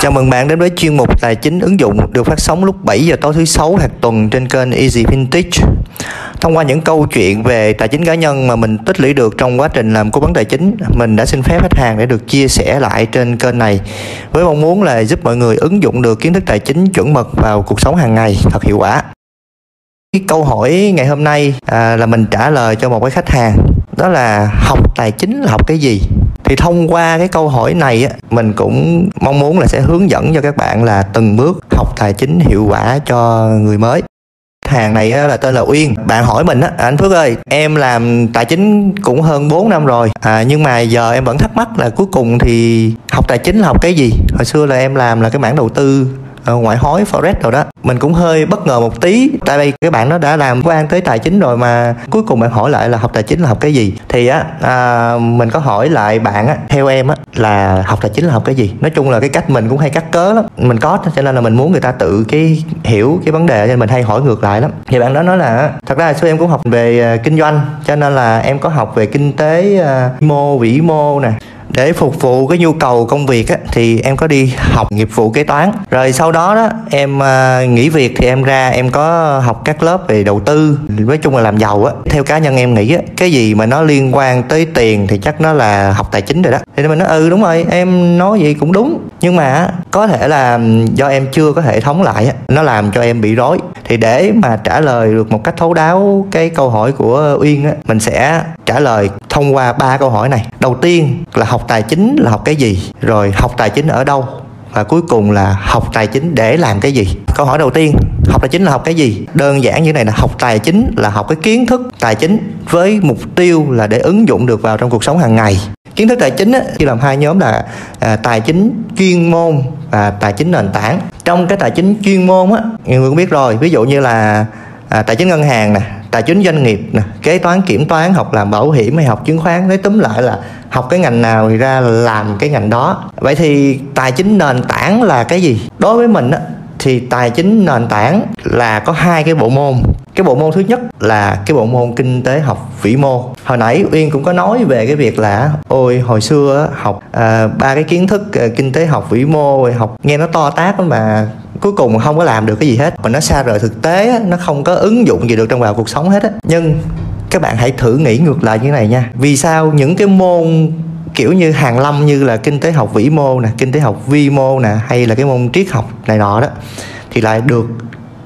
Chào mừng bạn đến với chuyên mục Tài chính ứng dụng được phát sóng lúc 7 giờ tối thứ sáu hàng tuần trên kênh Easy Vintage. Thông qua những câu chuyện về tài chính cá nhân mà mình tích lũy được trong quá trình làm cố vấn tài chính, mình đã xin phép khách hàng để được chia sẻ lại trên kênh này với mong muốn là giúp mọi người ứng dụng được kiến thức tài chính chuẩn mực vào cuộc sống hàng ngày thật hiệu quả. Cái câu hỏi ngày hôm nay à, là mình trả lời cho một cái khách hàng. Đó là học tài chính là học cái gì? Thì thông qua cái câu hỏi này á mình cũng mong muốn là sẽ hướng dẫn cho các bạn là từng bước học tài chính hiệu quả cho người mới. Hàng này là tên là Uyên. Bạn hỏi mình á à, anh Phước ơi em làm tài chính cũng hơn 4 năm rồi à, nhưng mà giờ em vẫn thắc mắc là cuối cùng thì học tài chính là học cái gì? Hồi xưa là em làm là cái mảng đầu tư. Ờ, ngoại hối forex rồi đó. Mình cũng hơi bất ngờ một tí. Tại vì cái bạn nó đã làm quan tới tài chính rồi mà cuối cùng bạn hỏi lại là học tài chính là học cái gì. Thì á à, mình có hỏi lại bạn á theo em á là học tài chính là học cái gì? Nói chung là cái cách mình cũng hay cắt cớ lắm. Mình có cho nên là mình muốn người ta tự cái hiểu cái vấn đề nên mình hay hỏi ngược lại lắm. Thì bạn đó nói là thật ra xưa em cũng học về à, kinh doanh cho nên là em có học về kinh tế uh, mô vĩ mô nè để phục vụ cái nhu cầu công việc á, thì em có đi học nghiệp vụ kế toán. Rồi sau đó đó em à, nghỉ việc thì em ra em có học các lớp về đầu tư nói chung là làm giàu á. Theo cá nhân em nghĩ á cái gì mà nó liên quan tới tiền thì chắc nó là học tài chính rồi đó. Thì mình nói ừ đúng rồi em nói gì cũng đúng. Nhưng mà có thể là do em chưa có hệ thống lại á nó làm cho em bị rối thì để mà trả lời được một cách thấu đáo cái câu hỏi của uyên á, mình sẽ trả lời thông qua ba câu hỏi này. Đầu tiên là học tài chính là học cái gì? Rồi học tài chính ở đâu? Và cuối cùng là học tài chính để làm cái gì? Câu hỏi đầu tiên, học tài chính là học cái gì? Đơn giản như này là học tài chính là học cái kiến thức tài chính với mục tiêu là để ứng dụng được vào trong cuộc sống hàng ngày kiến thức tài chính á, chia làm hai nhóm là à, tài chính chuyên môn và tài chính nền tảng. Trong cái tài chính chuyên môn á người cũng biết rồi ví dụ như là à, tài chính ngân hàng nè tài chính doanh nghiệp nè kế toán kiểm toán học làm bảo hiểm hay học chứng khoán nói túm lại là học cái ngành nào thì ra làm cái ngành đó. Vậy thì tài chính nền tảng là cái gì? Đối với mình á thì tài chính nền tảng là có hai cái bộ môn cái bộ môn thứ nhất là cái bộ môn kinh tế học vĩ mô. Hồi nãy uyên cũng có nói về cái việc là ôi hồi xưa học à, ba cái kiến thức à, kinh tế học vĩ mô học nghe nó to tát mà cuối cùng không có làm được cái gì hết. Mà nó xa rời thực tế nó không có ứng dụng gì được trong vào cuộc sống hết á. Nhưng các bạn hãy thử nghĩ ngược lại như thế này nha. Vì sao những cái môn kiểu như hàng lâm như là kinh tế học vĩ mô nè kinh tế học vi mô nè hay là cái môn triết học này nọ đó thì lại được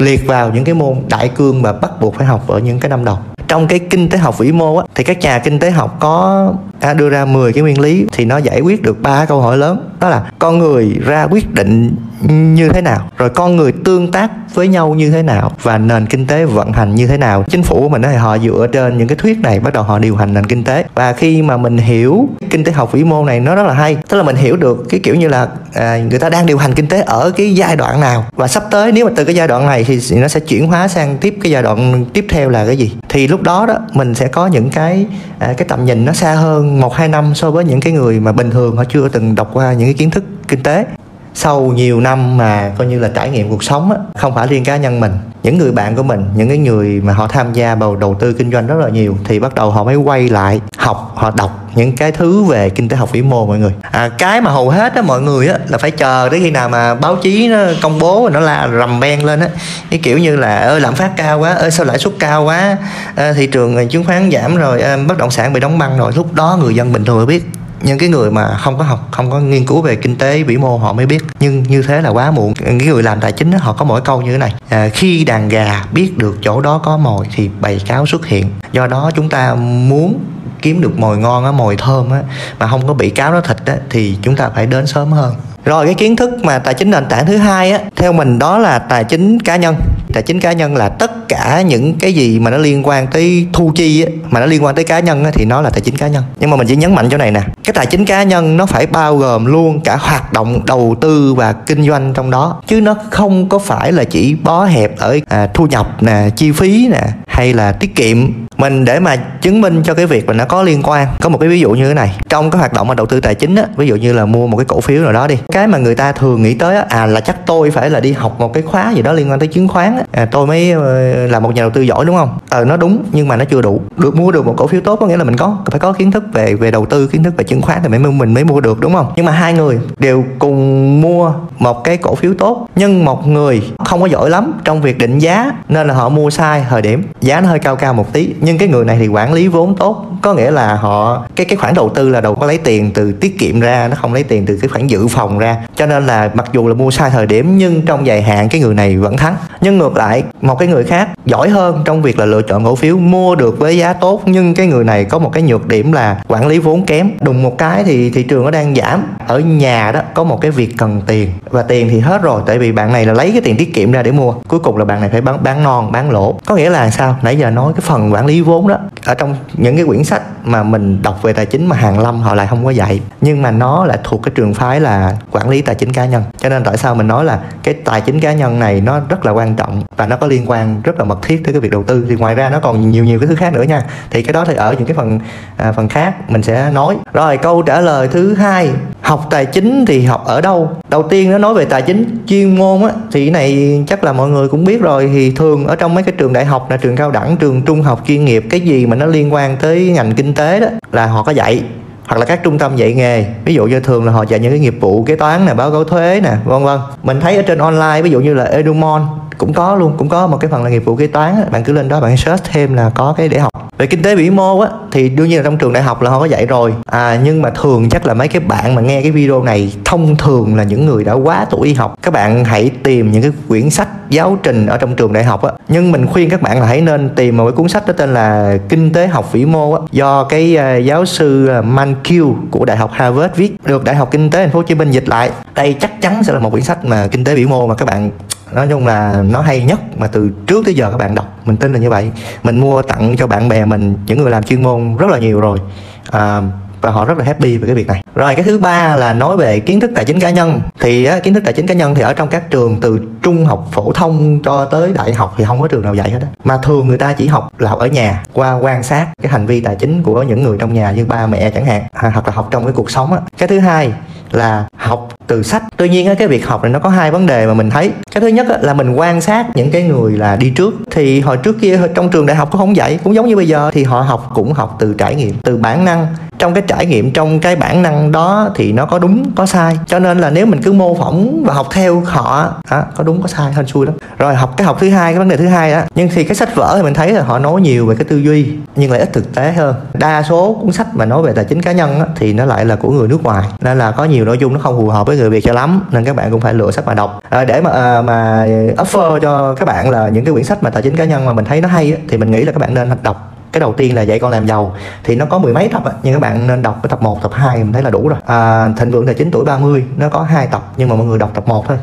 liệt vào những cái môn đại cương mà bắt buộc phải học ở những cái năm đầu. Trong cái kinh tế học vĩ mô á, thì các nhà kinh tế học có à, đưa ra 10 cái nguyên lý thì nó giải quyết được ba câu hỏi lớn. Đó là con người ra quyết định như thế nào rồi con người tương tác với nhau như thế nào và nền kinh tế vận hành như thế nào. Chính phủ của mình thì họ dựa trên những cái thuyết này bắt đầu họ điều hành nền kinh tế. Và khi mà mình hiểu kinh tế học vĩ mô này nó rất là hay. Tức là mình hiểu được cái kiểu như là à, người ta đang điều hành kinh tế ở cái giai đoạn nào. Và sắp tới nếu mà từ cái giai đoạn này thì nó sẽ chuyển hóa sang tiếp cái giai đoạn tiếp theo là cái gì? Thì lúc đó đó mình sẽ có những cái à, cái tầm nhìn nó xa hơn một hai năm so với những cái người mà bình thường họ chưa từng đọc qua những cái kiến thức kinh tế sau nhiều năm mà coi như là trải nghiệm cuộc sống á không phải riêng cá nhân mình những người bạn của mình những cái người mà họ tham gia vào đầu tư kinh doanh rất là nhiều thì bắt đầu họ mới quay lại học họ đọc những cái thứ về kinh tế học vĩ mô mọi người. À, cái mà hầu hết á mọi người á là phải chờ đến khi nào mà báo chí nó công bố nó là rầm ben lên á. Cái kiểu như là ơi lạm phát cao quá ơi sao lãi suất cao quá à, thị trường chứng khoán giảm rồi à, bất động sản bị đóng băng rồi. Lúc đó người dân bình thường mới biết những cái người mà không có học không có nghiên cứu về kinh tế vĩ mô họ mới biết. Nhưng như thế là quá muộn. Những người làm tài chính đó, họ có mỗi câu như thế này. À, khi đàn gà biết được chỗ đó có mồi thì bầy cáo xuất hiện. Do đó chúng ta muốn kiếm được mồi ngon á mồi thơm á mà không có bị cáo nó thịt á thì chúng ta phải đến sớm hơn. Rồi cái kiến thức mà tài chính nền tảng thứ hai á theo mình đó là tài chính cá nhân. Tài chính cá nhân là tất cả những cái gì mà nó liên quan tới thu chi á, mà nó liên quan tới cá nhân á, thì nó là tài chính cá nhân. Nhưng mà mình chỉ nhấn mạnh chỗ này nè cái tài chính cá nhân nó phải bao gồm luôn cả hoạt động đầu tư và kinh doanh trong đó. Chứ nó không có phải là chỉ bó hẹp ở à, thu nhập nè chi phí nè hay là tiết kiệm. Mình để mà chứng minh cho cái việc mà nó có liên quan. Có một cái ví dụ như thế này trong cái hoạt động mà đầu tư tài chính á ví dụ như là mua một cái cổ phiếu nào đó đi. Cái mà người ta thường nghĩ tới á, à là chắc tôi phải là đi học một cái khóa gì đó liên quan tới chứng khoán á, à, tôi mới ờ, là một nhà đầu tư giỏi, đúng không? Ờ nó đúng, nhưng mà nó chưa đủ. Được mua được một cổ phiếu tốt có nghĩa là mình có, phải có kiến thức về về đầu tư, kiến thức về chứng khoán thì mới mình mới mua được, đúng không? Nhưng mà hai người đều cùng mua một cái cổ phiếu tốt, nhưng một người không có giỏi lắm trong việc định giá, nên là họ mua sai thời điểm. Giá nó hơi cao cao một tí, nhưng cái người này thì quản lý vốn tốt. Có nghĩa là họ, cái cái khoản đầu tư là đầu có lấy tiền từ tiết kiệm ra, nó không lấy tiền từ cái khoản dự phòng ra. Cho nên là mặc dù là mua sai thời điểm, nhưng trong dài hạn cái người này vẫn thắng. Nhưng ngược lại, một cái người khác giỏi hơn trong việc là lựa chọn cổ phiếu, mua được với giá tốt. Nhưng cái người này có một cái nhược điểm là quản lý vốn kém. Đùng một cái thì thị trường nó đang giảm. Ở nhà đó có một cái việc cần tiền và tiền thì hết rồi, tại vì bạn này là lấy cái tiền tiết kiệm ra để mua. Cuối cùng là bạn này phải bán bán non, bán lỗ. Có nghĩa là sao? Nãy giờ nói cái phần quản lý vốn đó, ở trong những cái quyển sách mà mình đọc về tài chính mà hàng lâm họ lại không có dạy. Nhưng mà nó lại thuộc cái trường phái là quản lý tài chính cá nhân. Cho nên tại sao mình nói là cái tài chính cá nhân này nó rất là quan trọng và nó có liên quan rất là mật thiết tới cái việc đầu tư. Thì ngoài ra nó còn nhiều nhiều cái thứ khác nữa nha. Thì cái đó thì ở những cái phần à, phần khác mình sẽ nói. Rồi câu trả lời thứ hai. Học tài chính thì học ở đâu? Đầu tiên nó nói về tài chính chuyên môn á thì cái này chắc là mọi người cũng biết rồi. Thì thường ở trong mấy cái trường đại học là trường cao đẳng trường trung học chuyên nghiệp cái gì mà nó liên quan tới ngành kinh tế đó là họ có dạy hoặc là các trung tâm dạy nghề. Ví dụ như thường là họ dạy những cái nghiệp vụ kế toán nè báo cáo thuế nè vân vân. Mình thấy ở trên online ví dụ như là Edumon cũng có luôn cũng có một cái phần là nghiệp vụ kế toán bạn cứ lên đó bạn search thêm là có cái để học. Về kinh tế vĩ mô á thì đương nhiên là trong trường đại học là họ có dạy rồi. À nhưng mà thường chắc là mấy cái bạn mà nghe cái video này thông thường là những người đã quá tuổi đi học. Các bạn hãy tìm những cái quyển sách giáo trình ở trong trường đại học á. Nhưng mình khuyên các bạn là hãy nên tìm một cái cuốn sách đó tên là kinh tế học vĩ mô á. Do cái uh, giáo sư à, Mankiw của đại học Harvard viết được đại học kinh tế thành phố Hồ Chí Minh dịch lại. Đây chắc chắn sẽ là một quyển sách mà kinh tế vĩ mô mà các bạn nói chung là nó hay nhất mà từ trước tới giờ các bạn đọc mình tin là như vậy. Mình mua tặng cho bạn bè mình những người làm chuyên môn rất là nhiều rồi. À, và họ rất là happy về cái việc này. Rồi cái thứ ba là nói về kiến thức tài chính cá nhân. Thì á, kiến thức tài chính cá nhân thì ở trong các trường từ trung học phổ thông cho tới đại học thì không có trường nào dạy hết á. Mà thường người ta chỉ học là học ở nhà qua quan sát cái hành vi tài chính của những người trong nhà như ba mẹ chẳng hạn à, hoặc là học trong cái cuộc sống á. Cái thứ hai là học từ sách. Tuy nhiên cái việc học này nó có hai vấn đề mà mình thấy. Cái thứ nhất là mình quan sát những cái người là đi trước. Thì hồi trước kia trong trường đại học có không dạy cũng giống như bây giờ thì họ học cũng học từ trải nghiệm từ bản năng. Trong cái trải nghiệm trong cái bản năng đó thì nó có đúng có sai. Cho nên là nếu mình cứ mô phỏng và học theo họ à, có đúng có sai hơn xui lắm. Rồi học cái học thứ hai cái vấn đề thứ hai á nhưng thì cái sách vở thì mình thấy là họ nói nhiều về cái tư duy nhưng lại ít thực tế hơn. Đa số cuốn sách mà nói về tài chính cá nhân á, thì nó lại là của người nước ngoài. Nên là có nhiều nội dung nó không phù hợp với người việt cho lắm nên các bạn cũng phải lựa sách mà đọc. À, để mà à, mà offer cho các bạn là những cái quyển sách mà tài chính cá nhân mà mình thấy nó hay á, thì mình nghĩ là các bạn nên đọc. Cái đầu tiên là dạy con làm giàu thì nó có mười mấy tập nhưng các bạn nên đọc cái tập 1, tập 2 mình thấy là đủ rồi. À, thịnh vượng tài chính tuổi 30 nó có hai tập nhưng mà mọi người đọc tập 1 thôi.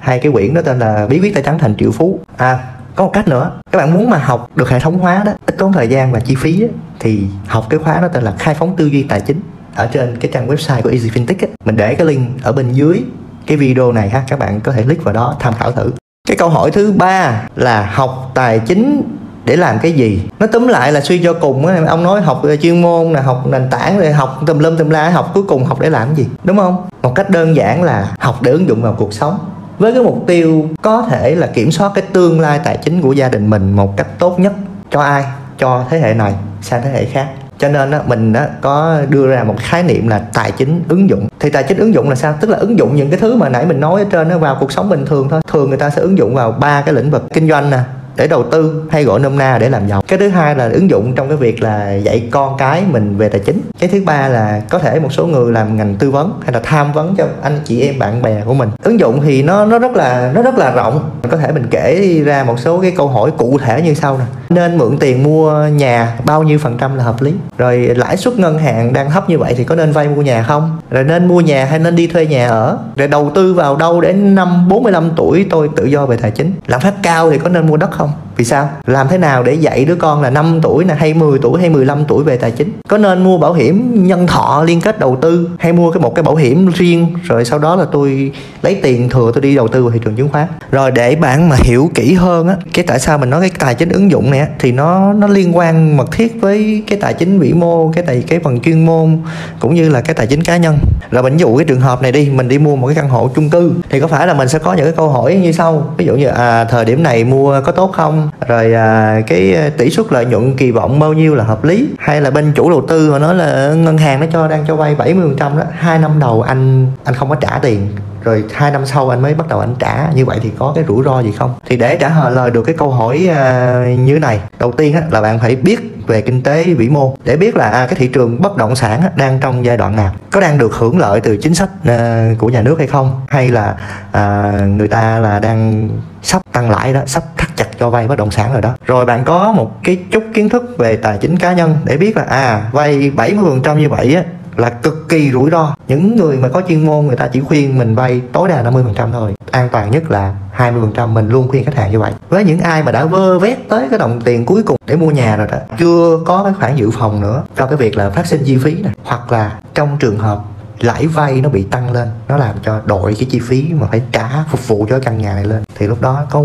Hai cái quyển đó tên là bí quyết tài chính thành triệu phú. À có một cách nữa các bạn muốn mà học được hệ thống hóa đó ít tốn thời gian và chi phí đó, thì học cái khóa đó tên là khai phóng tư duy tài chính ở trên cái trang website của Easy Fintech ấy. mình để cái link ở bên dưới cái video này ha, các bạn có thể click vào đó tham khảo thử. Cái câu hỏi thứ ba là học tài chính để làm cái gì? Nó túm lại là suy cho cùng á, ông nói học chuyên môn là học nền tảng rồi học tùm lum tùm la, học cuối cùng học để làm cái gì? Đúng không? Một cách đơn giản là học để ứng dụng vào cuộc sống. Với cái mục tiêu có thể là kiểm soát cái tương lai tài chính của gia đình mình một cách tốt nhất cho ai? Cho thế hệ này, sang thế hệ khác cho nên á, mình á, có đưa ra một khái niệm là tài chính ứng dụng. Thì tài chính ứng dụng là sao? Tức là ứng dụng những cái thứ mà nãy mình nói ở trên nó vào cuộc sống bình thường thôi. Thường người ta sẽ ứng dụng vào ba cái lĩnh vực. Kinh doanh nè để đầu tư hay gọi nôm na để làm giàu. Cái thứ hai là ứng dụng trong cái việc là dạy con cái mình về tài chính. Cái thứ ba là có thể một số người làm ngành tư vấn hay là tham vấn cho anh chị em, bạn bè của mình. Ứng dụng thì nó nó rất là, nó rất là rộng. Có thể mình kể ra một số cái câu hỏi cụ thể như sau nè. Nên mượn tiền mua nhà bao nhiêu phần trăm là hợp lý? Rồi lãi suất ngân hàng đang thấp như vậy thì có nên vay mua nhà không? Rồi nên mua nhà hay nên đi thuê nhà ở? Rồi đầu tư vào đâu đến năm 45 tuổi tôi tự do về tài chính? Lạm phát cao thì có nên mua đất không vì sao? Làm thế nào để dạy đứa con là 5 tuổi là hay 10 tuổi hay 15 tuổi về tài chính? Có nên mua bảo hiểm nhân thọ liên kết đầu tư hay mua cái một cái bảo hiểm riêng rồi sau đó là tôi lấy tiền thừa tôi đi đầu tư vào thị trường chứng khoán? Rồi để bạn mà hiểu kỹ hơn á cái tại sao mình nói cái tài chính ứng dụng này á, thì nó nó liên quan mật thiết với cái tài chính vĩ mô cái tài cái phần chuyên môn cũng như là cái tài chính cá nhân. Rồi mình dụ cái trường hợp này đi mình đi mua một cái căn hộ chung cư thì có phải là mình sẽ có những cái câu hỏi như sau. Ví dụ như à thời điểm này mua có tốt không? Rồi à, cái à, tỷ suất lợi nhuận kỳ vọng bao nhiêu là hợp lý? Hay là bên chủ đầu tư họ nói là ngân hàng nó cho đang cho vay 70% đó hai năm đầu anh anh không có trả tiền rồi hai năm sau anh mới bắt đầu anh trả. Như vậy thì có cái rủi ro gì không? Thì để trả lời được cái câu hỏi uh, như này. Đầu tiên á, là bạn phải biết về kinh tế vĩ mô. Để biết là à, cái thị trường bất động sản á, đang trong giai đoạn nào. Có đang được hưởng lợi từ chính sách uh, của nhà nước hay không? Hay là uh, người ta là đang sắp tăng lãi đó sắp thắt chặt cho vay bất động sản rồi đó. Rồi bạn có một cái chút kiến thức về tài chính cá nhân để biết là à vay 70% như vậy á là cực kỳ rủi ro. Những người mà có chuyên môn, người ta chỉ khuyên mình vay tối đa 50% thôi. An toàn nhất là 20% mình luôn khuyên khách hàng như vậy. Với những ai mà đã vơ vét tới cái đồng tiền cuối cùng để mua nhà rồi đó, chưa có cái khoản dự phòng nữa, cho cái việc là phát sinh chi phí này hoặc là trong trường hợp lãi vay nó bị tăng lên, nó làm cho đội cái chi phí mà phải trả phục vụ cho căn nhà này lên, thì lúc đó có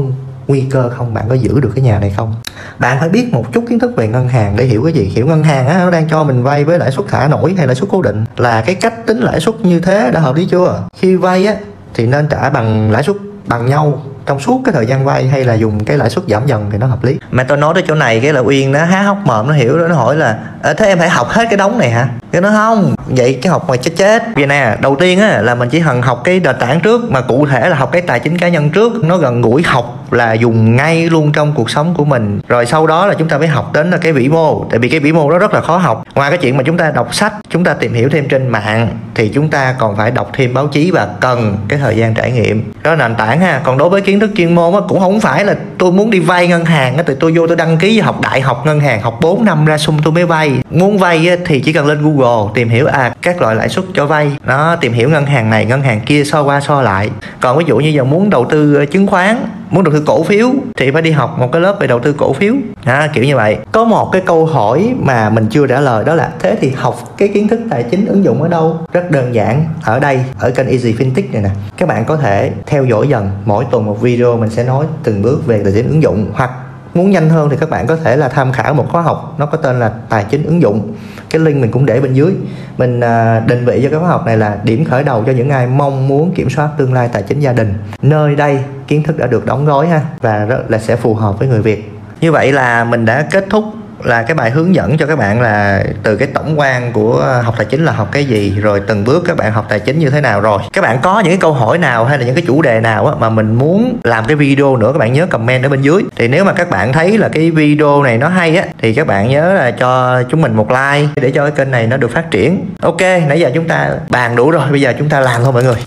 nguy cơ không? Bạn có giữ được cái nhà này không? Bạn phải biết một chút kiến thức về ngân hàng để hiểu cái gì? Hiểu ngân hàng á, nó đang cho mình vay với lãi suất thả nổi hay lãi suất cố định? Là cái cách tính lãi suất như thế đã hợp lý chưa? Khi vay á, thì nên trả bằng lãi suất bằng nhau trong suốt cái thời gian vay hay là dùng cái lãi suất giảm dần thì nó hợp lý? Mà tôi nói tới chỗ này cái là uyên nó há hốc mồm, nó hiểu đó nó hỏi là thế em phải học hết cái đống này hả? Cái nó không. Vậy cái học mà chết chết. Vậy nè đầu tiên á là mình chỉ cần học cái nền tảng trước mà cụ thể là học cái tài chính cá nhân trước. Nó gần gũi học là dùng ngay luôn trong cuộc sống của mình. Rồi sau đó là chúng ta mới học đến là cái vĩ mô. Tại vì cái vĩ mô đó rất là khó học. Ngoài cái chuyện mà chúng ta đọc sách chúng ta tìm hiểu thêm trên mạng thì chúng ta còn phải đọc thêm báo chí và cần cái thời gian trải nghiệm. Đó là nền tảng ha. Còn đối với kiến thức chuyên môn á cũng không phải là tôi muốn đi vay ngân hàng á thì tôi vô tôi đăng ký học đại học ngân hàng học 4 năm ra sung tôi mới vay. Muốn vay á, thì chỉ cần lên google tìm hiểu à các loại lãi suất cho vay. Nó tìm hiểu ngân hàng này ngân hàng kia so qua so lại. Còn ví dụ như giờ muốn đầu tư ờ, chứng khoán muốn đầu tư cổ phiếu thì phải đi học một cái lớp về đầu tư cổ phiếu. À, kiểu như vậy. Có một cái câu hỏi mà mình chưa trả lời đó là thế thì học cái kiến thức tài chính ứng dụng ở đâu? Rất đơn giản. Ở đây ở kênh Easy Fintech này nè. Các bạn có thể theo dõi dần. Mỗi tuần một video mình sẽ nói từng bước về tài chính ứng dụng hoặc muốn nhanh hơn thì các bạn có thể là tham khảo một khóa học, nó có tên là tài chính ứng dụng. Cái link mình cũng để bên dưới. Mình à, định vị cho cái khóa học này là điểm khởi đầu cho những ai mong muốn kiểm soát tương lai tài chính gia đình. Nơi đây, kiến thức đã được đóng gói ha, và rất là sẽ phù hợp với người việt. Như vậy là mình đã kết thúc là cái bài hướng dẫn cho các bạn là từ cái tổng quan của học tài chính là học cái gì rồi từng bước các bạn học tài chính như thế nào rồi. Các bạn có những cái câu hỏi nào hay là những cái chủ đề nào á, mà mình muốn làm cái video nữa các bạn nhớ comment ở bên dưới. Thì nếu mà các bạn thấy là cái video này nó hay á thì các bạn nhớ là cho chúng mình một like để cho cái kênh này nó được phát triển. Ok nãy giờ chúng ta bàn đủ rồi bây giờ chúng ta làm thôi mọi người.